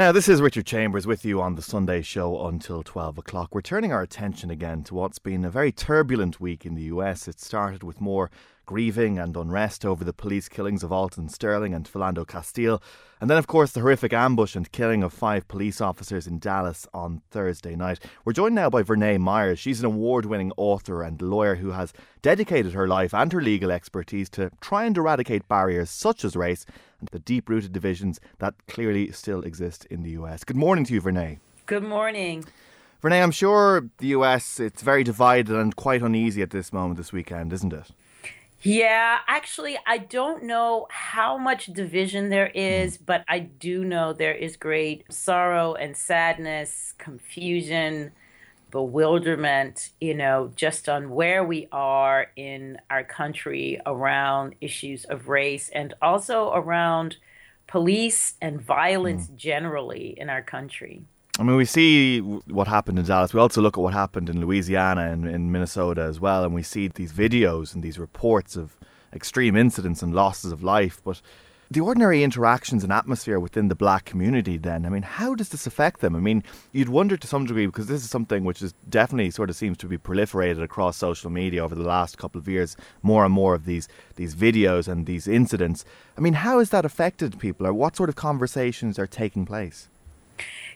Now, this is Richard Chambers with you on the Sunday show until 12 o'clock. We're turning our attention again to what's been a very turbulent week in the US. It started with more grieving and unrest over the police killings of Alton Sterling and Philando Castile. And then, of course, the horrific ambush and killing of five police officers in Dallas on Thursday night. We're joined now by Verna Myers. She's an award winning author and lawyer who has dedicated her life and her legal expertise to try and eradicate barriers such as race and the deep rooted divisions that clearly still exist in the US. Good morning to you, Verna. Good morning. Verna, I'm sure the US, it's very divided and quite uneasy at this moment this weekend, isn't it? Yeah, actually, I don't know how much division there is, mm. but I do know there is great sorrow and sadness, confusion, bewilderment, you know, just on where we are in our country around issues of race and also around police and violence mm. generally in our country. I mean, we see what happened in Dallas. We also look at what happened in Louisiana and in Minnesota as well, and we see these videos and these reports of extreme incidents and losses of life. But the ordinary interactions and atmosphere within the black community, then, I mean, how does this affect them? I mean, you'd wonder to some degree because this is something which is definitely sort of seems to be proliferated across social media over the last couple of years. More and more of these these videos and these incidents. I mean, how has that affected people, or what sort of conversations are taking place?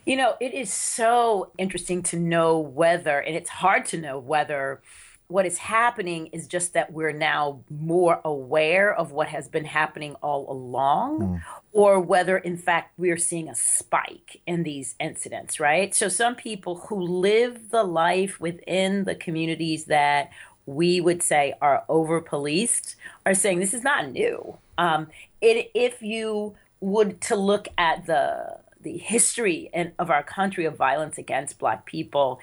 You know, it is so interesting to know whether, and it's hard to know whether what is happening is just that we're now more aware of what has been happening all along, mm. or whether in fact we're seeing a spike in these incidents, right? So, some people who live the life within the communities that we would say are over policed are saying this is not new. Um, it, if you would to look at the the history in, of our country of violence against black people,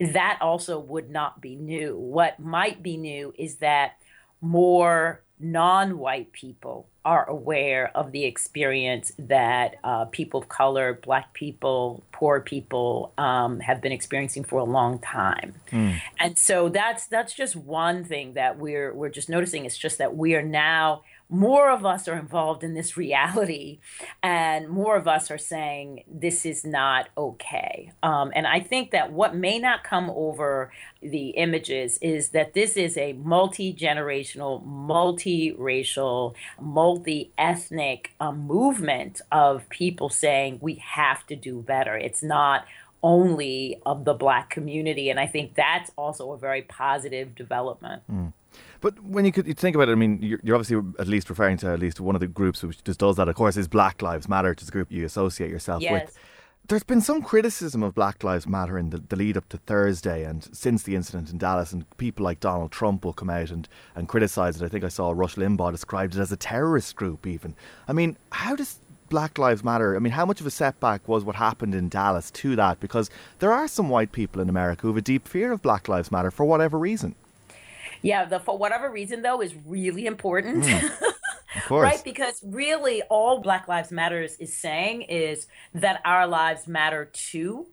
that also would not be new. What might be new is that more non white people are aware of the experience that uh, people of color, black people, poor people um, have been experiencing for a long time. Mm. And so that's that's just one thing that we're we're just noticing. It's just that we are now more of us are involved in this reality and more of us are saying this is not okay. Um, and i think that what may not come over the images is that this is a multi-generational multi-racial multi-ethnic um, movement of people saying we have to do better. It's not only of the black community and i think that's also a very positive development. Mm. But when you could you think about it, I mean, you're, you're, obviously at least referring to at least one of the groups which just does that. Of course, is Black Lives Matter, which is the group you associate yourself yes. with. There's been some criticism of Black Lives Matter in the, the, lead up to Thursday and since the incident in Dallas, and people like Donald Trump will come out and, and criticise it. I think I saw Rush Limbaugh described it as a terrorist group, even. I mean, how does Black Lives Matter, I mean, how much of a setback was what happened in Dallas to that? Because there are some white people in America who have a deep fear of Black Lives Matter for whatever reason. Yeah, the for whatever reason though is really important. Mm. Of course. right? Because really all Black Lives Matters is saying is that our lives matter too.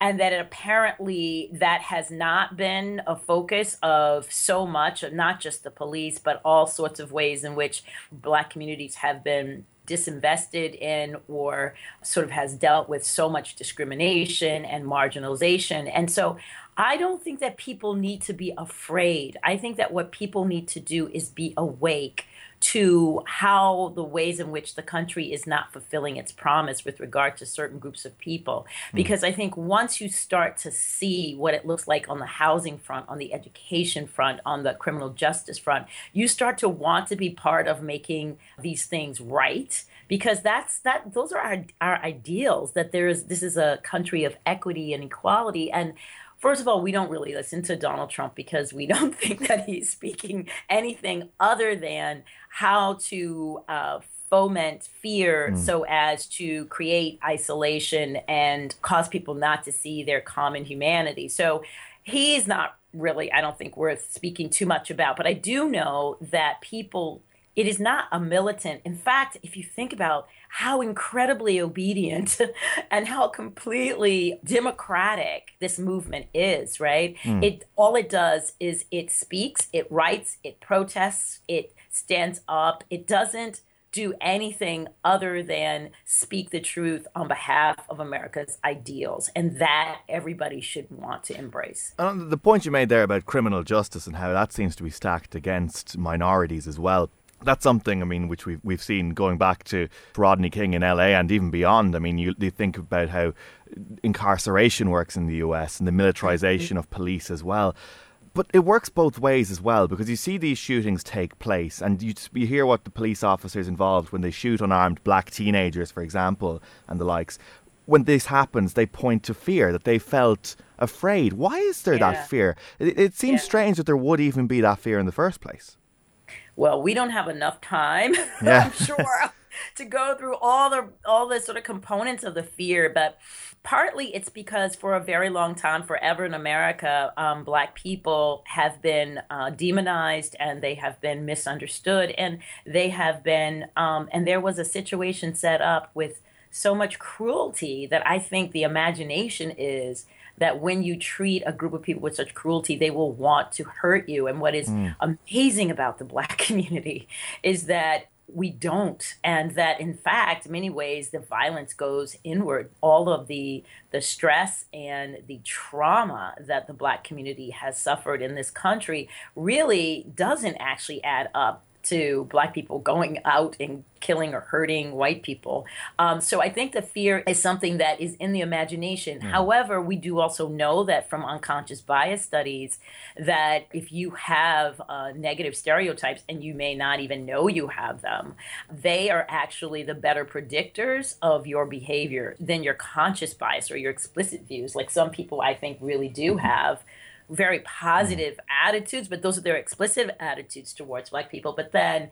And that apparently that has not been a focus of so much, not just the police, but all sorts of ways in which black communities have been disinvested in or sort of has dealt with so much discrimination and marginalization. And so I don't think that people need to be afraid. I think that what people need to do is be awake to how the ways in which the country is not fulfilling its promise with regard to certain groups of people. Hmm. Because I think once you start to see what it looks like on the housing front, on the education front, on the criminal justice front, you start to want to be part of making these things right because that's that those are our, our ideals that there is this is a country of equity and equality and first of all, we don't really listen to Donald Trump because we don't think that he's speaking anything other than how to uh, foment fear mm. so as to create isolation and cause people not to see their common humanity. So he's not really, I don't think, worth speaking too much about. But I do know that people, it is not a militant. In fact, if you think about how incredibly obedient and how completely democratic this movement is, right? Mm. It all it does is it speaks, it writes, it protests, it stands up. It doesn't do anything other than speak the truth on behalf of America's ideals. And that everybody should want to embrace. And the point you made there about criminal justice and how that seems to be stacked against minorities as well that's something I mean, which we've we've seen going back to Rodney King in L.A. and even beyond. I mean, you, you think about how incarceration works in the U.S. and the militarization of police as well. But it works both ways as well because you see these shootings take place and you, you hear what the police officers involved when they shoot unarmed black teenagers, for example, and the likes. When this happens, they point to fear that they felt afraid. Why is there yeah. that fear? It, it seems yeah. strange that there would even be that fear in the first place. Well, we don't have enough time, yeah. I'm sure, to go through all the all the sort of components of the fear, but partly it's because for a very long time, forever in America, um, Black people have been uh, demonized and they have been misunderstood and they have been, um, and there was a situation set up with so much cruelty that I think the imagination is that when you treat a group of people with such cruelty, they will want to hurt you. And what is mm. amazing about the Black community is that we don't and that in fact many ways the violence goes inward all of the the stress and the trauma that the black community has suffered in this country really doesn't actually add up to black people going out and killing or hurting white people. Um, so I think the fear is something that is in the imagination. Mm. However, we do also know that from unconscious bias studies that if you have uh, negative stereotypes and you may not even know you have them, they are actually the better predictors of your behavior than your conscious bias or your explicit views. Like some people, I think, really do mm-hmm. have very positive attitudes, but those are their explicit attitudes towards black people. But then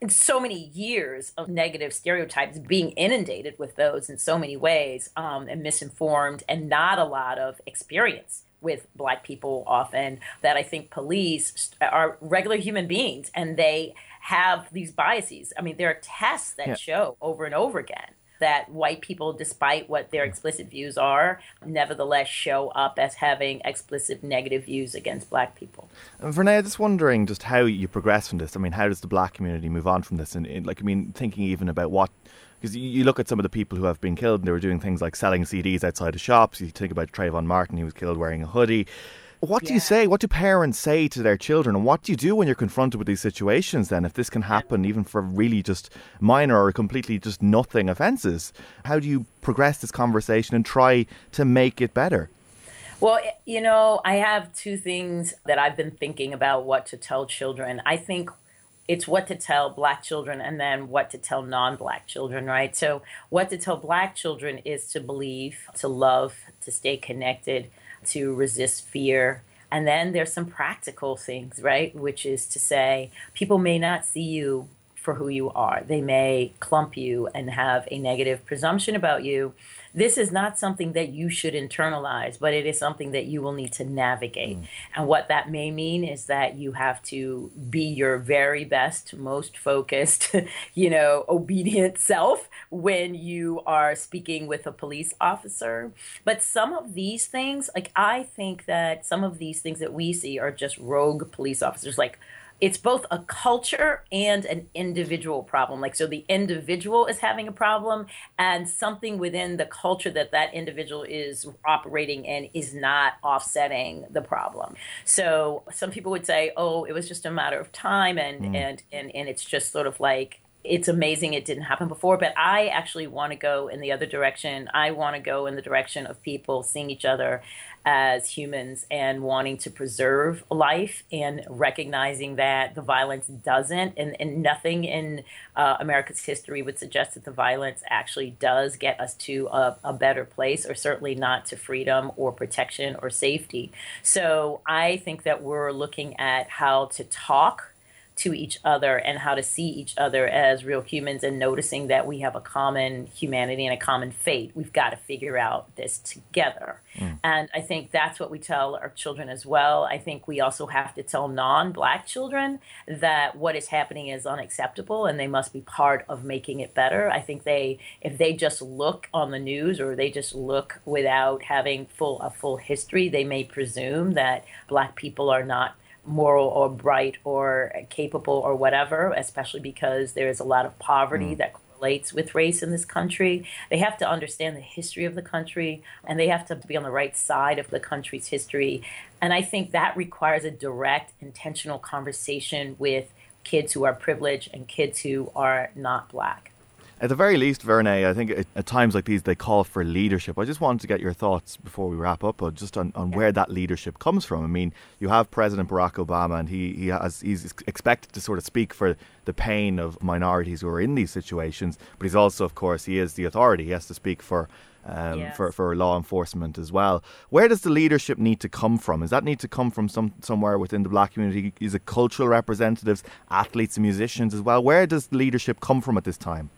in so many years of negative stereotypes, being inundated with those in so many ways, um, and misinformed, and not a lot of experience with black people often, that I think police are regular human beings and they have these biases. I mean, there are tests that yeah. show over and over again that white people, despite what their explicit views are, nevertheless show up as having explicit negative views against black people. And Vernaya, just wondering just how you progress from this. I mean, how does the black community move on from this? And, and like, I mean, thinking even about what because you look at some of the people who have been killed and they were doing things like selling CDs outside of shops. You think about Trayvon Martin, he was killed wearing a hoodie. What yeah. do you say? What do parents say to their children? And what do you do when you're confronted with these situations then, if this can happen even for really just minor or completely just nothing offences? How do you progress this conversation and try to make it better? Well, you know, I have two things that I've been thinking about what to tell children. I think it's what to tell black children and then what to tell non-black children right so what to tell black children is to believe to love to stay connected to resist fear. And then there's some practical things, right? Which is to say, people may not see you for who you are. They may clump you and have a negative presumption about you. This is not something that you should internalize, but it is something that you will need to navigate. Mm. And what that may mean is that you have to be your very best, most focused, you know, obedient self when you are speaking with a police officer. But some of these things, like I think that some of these things that we see are just rogue police officers, like it's both a culture and an individual problem. Like, so the individual is having a problem, and something within the culture that that individual is operating in is not offsetting the problem. So, some people would say, oh, it was just a matter of time, and, mm. and, and, and it's just sort of like, it's amazing it didn't happen before, but I actually want to go in the other direction. I want to go in the direction of people seeing each other as humans and wanting to preserve life and recognizing that the violence doesn't, and, and nothing in uh, America's history would suggest that the violence actually does get us to a, a better place, or certainly not to freedom or protection or safety. So I think that we're looking at how to talk to each other and how to see each other as real humans and noticing that we have a common humanity and a common fate. We've got to figure out this together. Mm. And I think that's what we tell our children as well. I think we also have to tell non black children that what is happening is unacceptable and they must be part of making it better. I think they, if they just look on the news or they just look without having full a full history, they may presume that black people are not moral or bright or capable or whatever, especially because there is a lot of poverty mm. that correlates with race in this country. They have to understand the history of the country and they have to be on the right side of the country's history. And I think that requires a direct, intentional conversation with kids who are privileged and kids who are not black. At the very least, Verna, I think at times like these they call for leadership. I just wanted to get your thoughts before we wrap up, just on, on where that leadership comes from. I mean, you have President Barack Obama, and he, he has he's expected to sort of speak for the pain of minorities who are in these situations, but he's also, of course, he is the authority. He has to speak for um, yes. for, for law enforcement as well. Where does the leadership need to come from? Does that need to come from some somewhere within the black community? Is it cultural representatives, athletes, and musicians as well? Where does leadership come from at this time?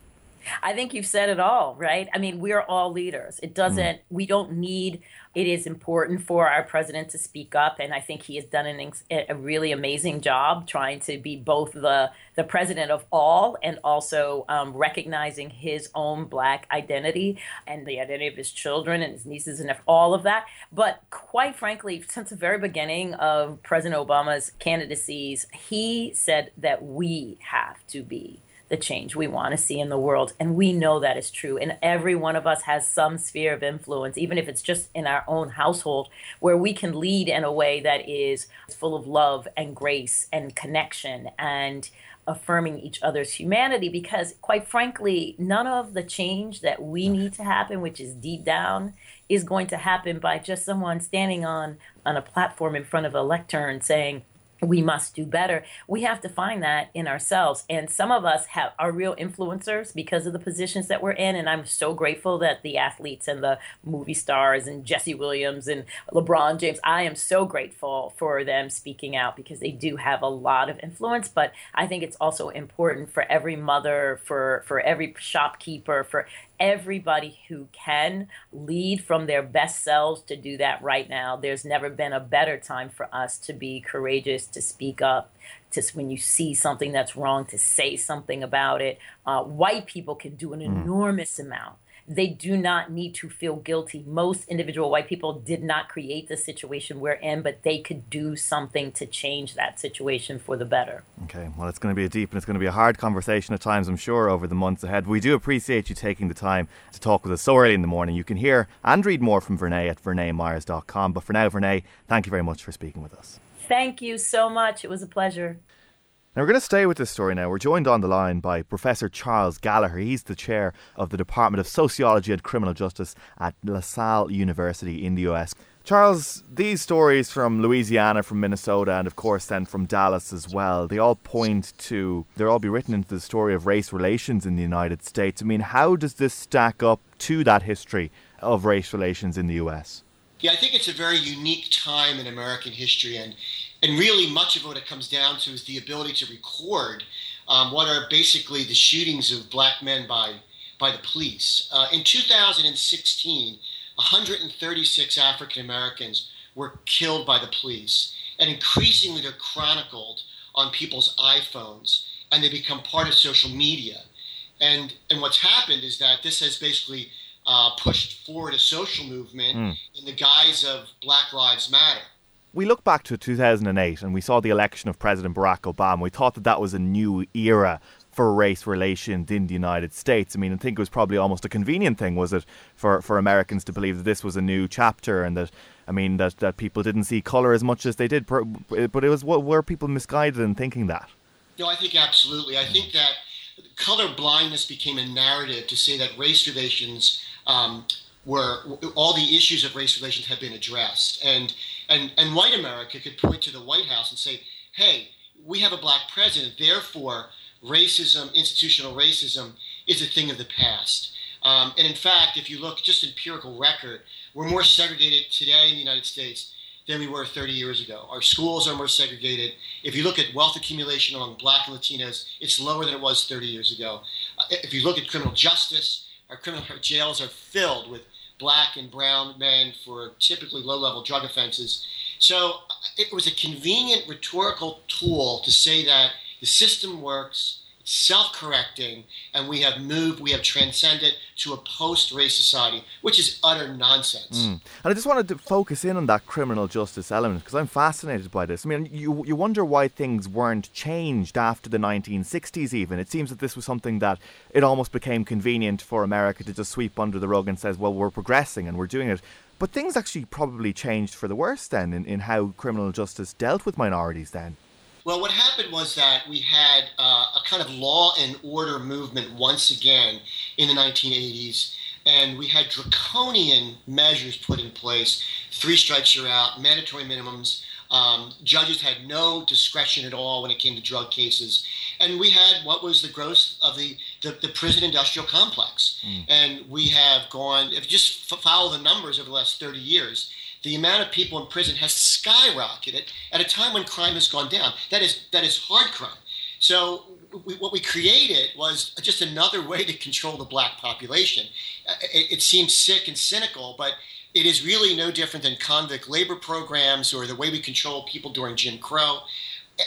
I think you've said it all, right? I mean, we're all leaders. It doesn't, mm. we don't need, it is important for our president to speak up. And I think he has done an, a really amazing job trying to be both the, the president of all and also um, recognizing his own black identity and the identity of his children and his nieces and all of that. But quite frankly, since the very beginning of President Obama's candidacies, he said that we have to be the change we want to see in the world. And we know that is true. And every one of us has some sphere of influence, even if it's just in our own household, where we can lead in a way that is full of love and grace and connection and affirming each other's humanity. Because, quite frankly, none of the change that we need to happen, which is deep down, is going to happen by just someone standing on, on a platform in front of a lectern saying, we must do better. We have to find that in ourselves. And some of us have are real influencers because of the positions that we're in. And I'm so grateful that the athletes and the movie stars and Jesse Williams and LeBron James, I am so grateful for them speaking out because they do have a lot of influence. But I think it's also important for every mother, for for every shopkeeper, for everybody who can lead from their best selves to do that right now. There's never been a better time for us to be courageous, to speak up, to when you see something that's wrong, to say something about it. Uh, white people can do an mm. enormous amount they do not need to feel guilty. Most individual white people did not create the situation we're in, but they could do something to change that situation for the better. Okay, well, it's going to be a deep and it's going to be a hard conversation at times, I'm sure, over the months ahead. We do appreciate you taking the time to talk with us so early in the morning. You can hear and read more from Verna at vernamyers.com. But for now, Verna, thank you very much for speaking with us. Thank you so much. It was a pleasure. Now, we're going to stay with this story now. We're joined on the line by Professor Charles Gallagher. He's the chair of the Department of Sociology and Criminal Justice at LaSalle University in the US. Charles, these stories from Louisiana, from Minnesota, and of course then from Dallas as well, they all point to, they'll all be written into the story of race relations in the United States. I mean, how does this stack up to that history of race relations in the US? Yeah, I think it's a very unique time in American history, and and really much of what it comes down to is the ability to record um, what are basically the shootings of black men by by the police. Uh, in 2016, 136 African Americans were killed by the police, and increasingly they're chronicled on people's iPhones, and they become part of social media. And and what's happened is that this has basically uh, pushed forward a social movement mm. in the guise of Black Lives Matter. We look back to 2008 and we saw the election of President Barack Obama. We thought that that was a new era for race relations in the United States. I mean, I think it was probably almost a convenient thing, was it, for, for Americans to believe that this was a new chapter and that, I mean, that, that people didn't see colour as much as they did. But it was, were people misguided in thinking that? No, I think absolutely. I think that color blindness became a narrative to say that race relations um, were all the issues of race relations had been addressed, and and and white America could point to the White House and say, "Hey, we have a black president, therefore racism, institutional racism, is a thing of the past." Um, and in fact, if you look just empirical record, we're more segregated today in the United States than we were 30 years ago. Our schools are more segregated. If you look at wealth accumulation among black and Latinos, it's lower than it was 30 years ago. Uh, if you look at criminal justice, our criminal our jails are filled with black and brown men for typically low level drug offenses. So it was a convenient rhetorical tool to say that the system works, self-correcting and we have moved we have transcended to a post-race society which is utter nonsense. Mm. and i just wanted to focus in on that criminal justice element because i'm fascinated by this. I mean you, you wonder why things weren't changed after the 1960s even. It seems that this was something that it almost became convenient for america to just sweep under the rug and says well we're progressing and we're doing it. But things actually probably changed for the worse then in, in how criminal justice dealt with minorities then well, what happened was that we had uh, a kind of law and order movement once again in the 1980s, and we had draconian measures put in place. Three strikes, you're out, mandatory minimums. Um, judges had no discretion at all when it came to drug cases. And we had what was the growth of the, the, the prison industrial complex. Mm. And we have gone, if you just follow the numbers over the last 30 years, the amount of people in prison has skyrocketed at a time when crime has gone down. That is that is hard crime. So we, what we created was just another way to control the black population. Uh, it, it seems sick and cynical, but it is really no different than convict labor programs or the way we control people during Jim Crow.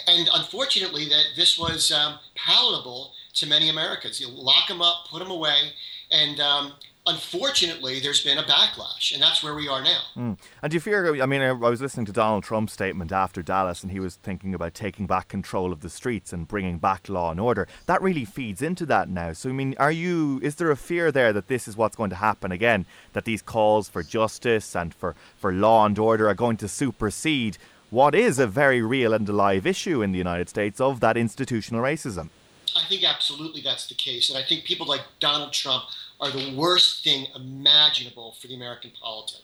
And unfortunately, that this was um, palatable to many Americans. You lock them up, put them away, and um, unfortunately, there's been a backlash, and that's where we are now. Mm. And do you fear? I mean, I was listening to Donald Trump's statement after Dallas, and he was thinking about taking back control of the streets and bringing back law and order. That really feeds into that now. So, I mean, are you? Is there a fear there that this is what's going to happen again? That these calls for justice and for for law and order are going to supersede what is a very real and alive issue in the United States of that institutional racism? I think absolutely that's the case, and I think people like Donald Trump are the worst thing imaginable for the American politic.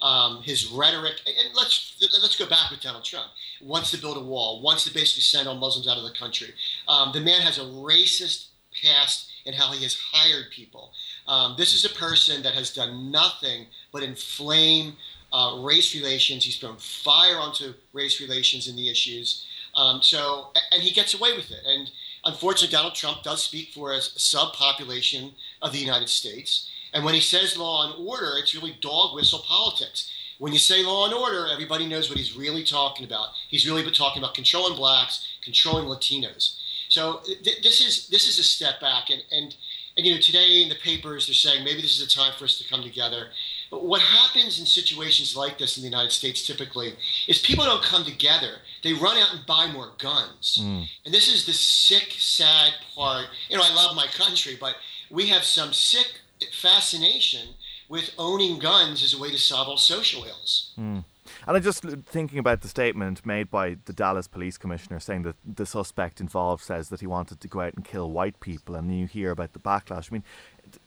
Um, his rhetoric, and let's let's go back with Donald Trump. Wants to build a wall, wants to basically send all Muslims out of the country. Um, the man has a racist past in how he has hired people. Um, this is a person that has done nothing but inflame uh, race relations. He's thrown fire onto race relations and the issues. Um, so, and he gets away with it. And unfortunately, Donald Trump does speak for a subpopulation of the United States. And when he says law and order, it's really dog whistle politics. When you say law and order, everybody knows what he's really talking about. He's really talking about controlling blacks, controlling Latinos. So th- this is this is a step back, and and and you know today in the papers they're saying maybe this is a time for us to come together. But what happens in situations like this in the United States typically is people don't come together. They run out and buy more guns. Mm. And this is the sick, sad part. You know, I love my country, but we have some sick fascination with owning guns as a way to solve all social ills. Mm. And I'm just thinking about the statement made by the Dallas police commissioner saying that the suspect involved says that he wanted to go out and kill white people, and you hear about the backlash. I mean,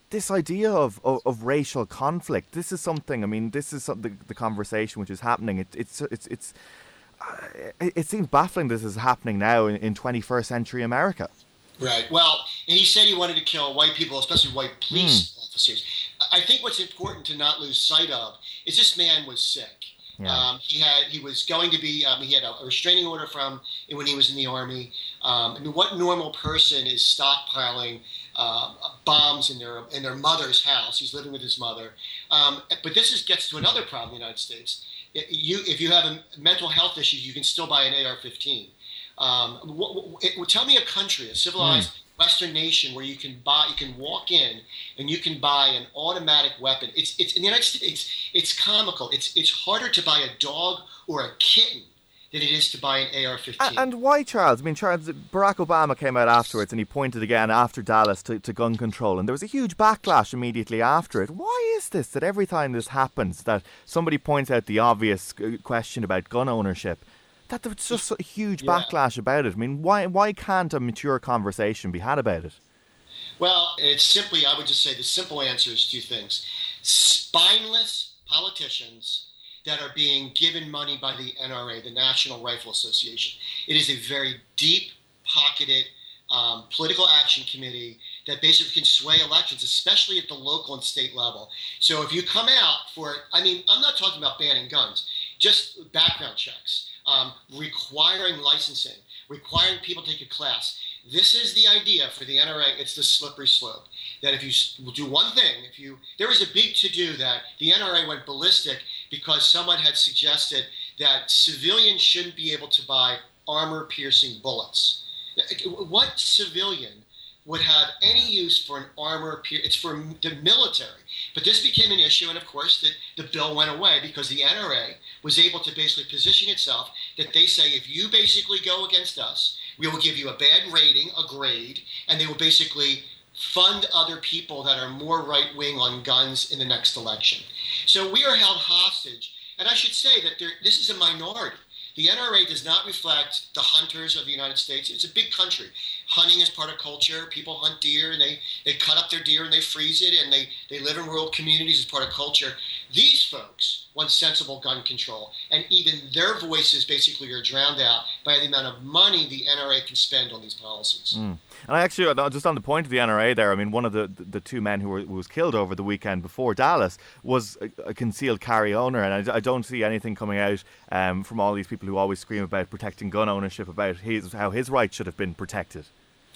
this idea of, of, of, racial conflict. This is something. I mean, this is something, the conversation which is happening. It, it's it's it's. Uh, it, seems baffling. This is happening now in, in 21st century America. Right. Well, and he said he wanted to kill white people, especially white police mm. officers. I think what's important to not lose sight of is this man was sick. Yeah. Um, he had he was going to be um, he had a restraining order from when he was in the army. Um, I mean, what normal person is stockpiling uh, bombs in their in their mother's house? He's living with his mother. Um, but this is, gets to another problem in the United States. You, if you have a mental health issues, you can still buy an AR-15. Um, what, what, tell me a country, a civilized. Mm Western nation where you can buy, you can walk in and you can buy an automatic weapon. It's it's in the United States. It's comical. It's it's harder to buy a dog or a kitten than it is to buy an AR-15. And why, Charles? I mean, Charles, Barack Obama came out afterwards and he pointed again after Dallas to, to gun control, and there was a huge backlash immediately after it. Why is this that every time this happens, that somebody points out the obvious uh, question about gun ownership? That there was just a huge yeah. backlash about it. I mean, why why can't a mature conversation be had about it? Well, it's simply, I would just say the simple answer is two things: spineless politicians that are being given money by the NRA, the National Rifle Association. It is a very deep pocketed um, political action committee that basically can sway elections, especially at the local and state level. So if you come out for, I mean, I'm not talking about banning guns, just background checks um, requiring licensing, requiring people to take a class. This is the idea for the NRA. It's the slippery slope. That if you will do one thing, if you there was a big to do that the NRA went ballistic because someone had suggested that civilians shouldn't be able to buy armor piercing bullets. What civilian would have any use for an armor. It's for the military. But this became an issue, and of course, the, the bill went away because the NRA was able to basically position itself that they say if you basically go against us, we will give you a bad rating, a grade, and they will basically fund other people that are more right wing on guns in the next election. So we are held hostage. And I should say that there, this is a minority. The NRA does not reflect the hunters of the United States. It's a big country. Hunting is part of culture. People hunt deer and they, they cut up their deer and they freeze it and they, they live in rural communities as part of culture. These folks want sensible gun control, and even their voices basically are drowned out by the amount of money the NRA can spend on these policies. Mm. And I actually, uh, just on the point of the NRA there, I mean, one of the, the two men who, were, who was killed over the weekend before Dallas was a, a concealed carry owner, and I, I, don't see anything coming out um, from all these people who always scream about protecting gun ownership, about his, how his rights should have been protected.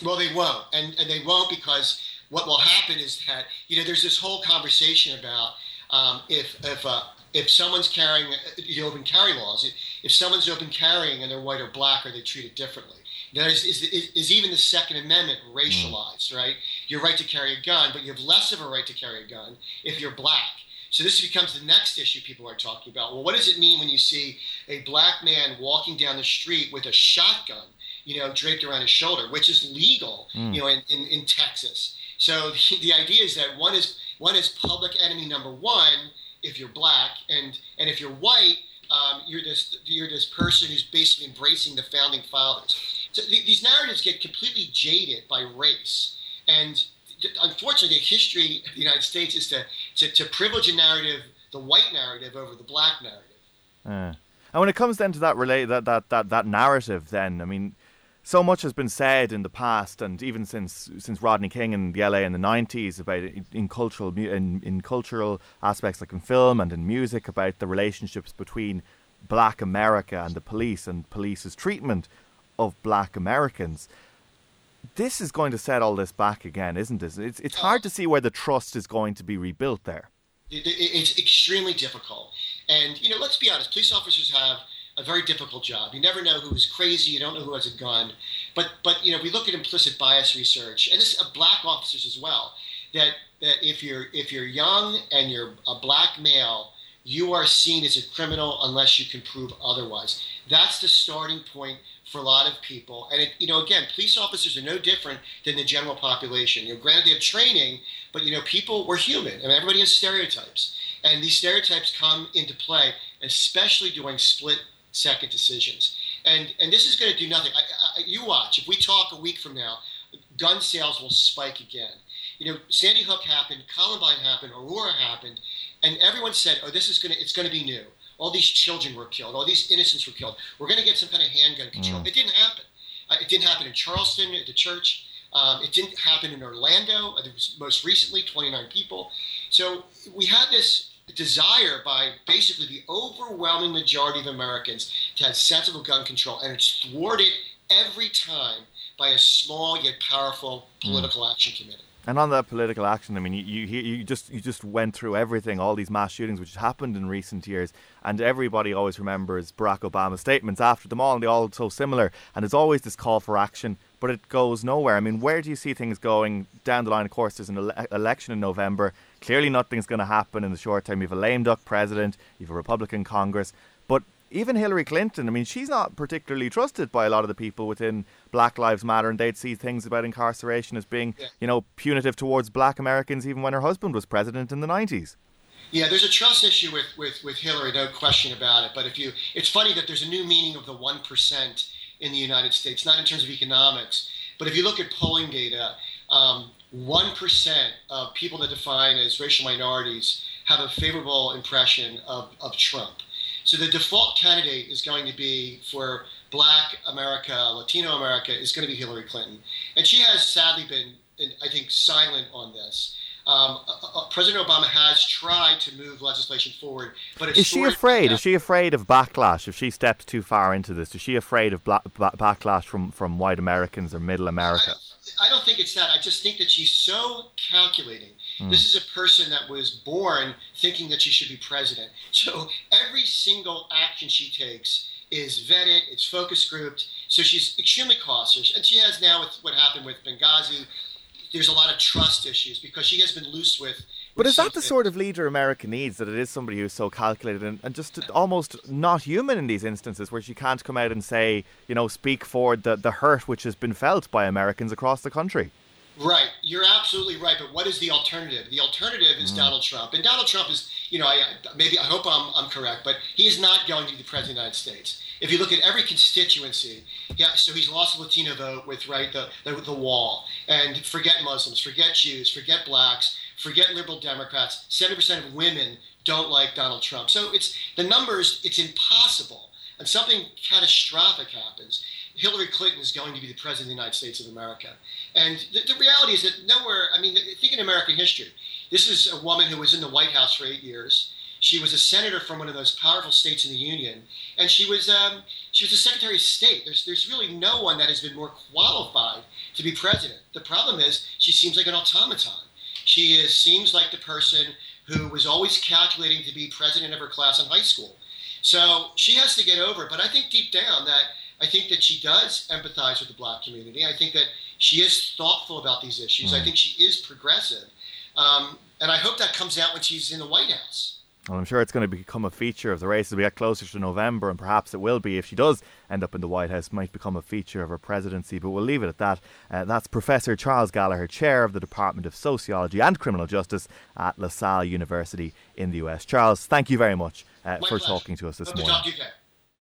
Well, they won't, and, and they won't because what will happen is that you know there's this whole conversation about um, if if uh, if someone's carrying the open carry laws, if someone's open carrying and they're white or black, are they treated differently? That is, is, is, even the Second Amendment racialized, right? Your right to carry a gun, but you have less of a right to carry a gun if you're black. So this becomes the next issue people are talking about. Well, what does it mean when you see a black man walking down the street with a shotgun, you know, draped around his shoulder, which is legal, mm. you know, in, in, in Texas? So the, the idea is that one is one is public enemy number one if you're black, and and if you're white, um, you're this you're this person who's basically embracing the founding fathers. So th- these narratives get completely jaded by race, and unfortunately, the history of the United States is to, to, to privilege a narrative, the white narrative, over the black narrative. Uh, and when it comes then to that relate that, that that that narrative, then I mean, so much has been said in the past, and even since since Rodney King in the LA in the nineties about in cultural in, in cultural aspects like in film and in music about the relationships between Black America and the police and police's treatment of Black Americans. This is going to set all this back again, isn't it? It's it's hard to see where the trust is going to be rebuilt there. It's extremely difficult, and you know, let's be honest. Police officers have a very difficult job. You never know who is crazy. You don't know who has a gun. But but you know, we look at implicit bias research, and this uh, black officers as well. That that if you're if you're young and you're a black male, you are seen as a criminal unless you can prove otherwise. That's the starting point for a lot of people. And it, you know, again, police officers are no different than the general population. You know, granted they have training, but you know, people we're human, and everybody has stereotypes, and these stereotypes come into play, especially during split second decisions. And and this is going to do nothing. I, I, you watch. If we talk a week from now, gun sales will spike again. You know, Sandy Hook happened, Columbine happened, Aurora happened, and everyone said, "Oh, this is going to it's going to be new." All these children were killed. All these innocents were killed. We're going to get some kind of handgun control. Mm. It didn't happen. Uh, it didn't happen in Charleston at the church. Um, it didn't happen in Orlando. It was most recently 29 people. So we had this desire by basically the overwhelming majority of Americans to have sensible gun control, and it's thwarted every time by a small yet powerful hmm. political mm. action committee. And on that political action, I mean, you, you you just you just went through everything, all these mass shootings which happened in recent years, and everybody always remembers Barack Obama's statements after them all, and they all so similar. And there's always this call for action, but it goes nowhere. I mean, where do you see things going down the line? Of course, there's an ele- election in November. Clearly, nothing's going to happen in the short term. You have a lame duck president, you have a Republican Congress, but even Hillary Clinton, I mean, she's not particularly trusted by a lot of the people within Black Lives Matter, and they'd see things about incarceration as being, yeah. you know, punitive towards black Americans, even when her husband was president in the 90s. Yeah, there's a trust issue with, with, with Hillary, no question about it. But if you, it's funny that there's a new meaning of the 1% in the United States, not in terms of economics, but if you look at polling data, um, 1% of people that define as racial minorities have a favorable impression of, of Trump. So the default candidate is going to be for Black America, Latino America, is going to be Hillary Clinton, and she has sadly been, I think, silent on this. Um, uh, uh, President Obama has tried to move legislation forward, but is she afraid? Is she afraid of backlash if she steps too far into this? Is she afraid of bla- backlash from from white Americans or Middle America? I, I don't think it's that. I just think that she's so calculating. Mm. This is a person that was born thinking that she should be president. So every single action she takes is vetted, it's focus grouped. So she's extremely cautious, and she has now with what happened with Benghazi there's a lot of trust issues because she has been loose with. But is that the sort of leader America needs? That it is somebody who's so calculated and, and just almost not human in these instances, where she can't come out and say, you know, speak for the the hurt which has been felt by Americans across the country. Right, you're absolutely right. But what is the alternative? The alternative is mm. Donald Trump, and Donald Trump is, you know, I, maybe I hope I'm, I'm correct, but he is not going to be the president of the United States. If you look at every constituency, yeah, so he's lost the Latino vote with right the, the the wall, and forget Muslims, forget Jews, forget blacks, forget liberal Democrats. Seventy percent of women don't like Donald Trump. So it's the numbers. It's impossible, and something catastrophic happens. Hillary Clinton is going to be the president of the United States of America. And the, the reality is that nowhere, I mean, think in American history. This is a woman who was in the White House for eight years. She was a senator from one of those powerful states in the union, and she was um, she was a secretary of state. There's there's really no one that has been more qualified to be president. The problem is she seems like an automaton. She is seems like the person who was always calculating to be president of her class in high school. So she has to get over. it. But I think deep down that I think that she does empathize with the black community. I think that she is thoughtful about these issues. I think she is progressive. Um, and I hope that comes out when she's in the White House. Well, I'm sure it's going to become a feature of the race as we get closer to November, and perhaps it will be if she does end up in the White House, might become a feature of her presidency. But we'll leave it at that. Uh, that's Professor Charles Gallagher, Chair of the Department of Sociology and Criminal Justice at LaSalle University in the US. Charles, thank you very much uh, for pleasure. talking to us this to morning.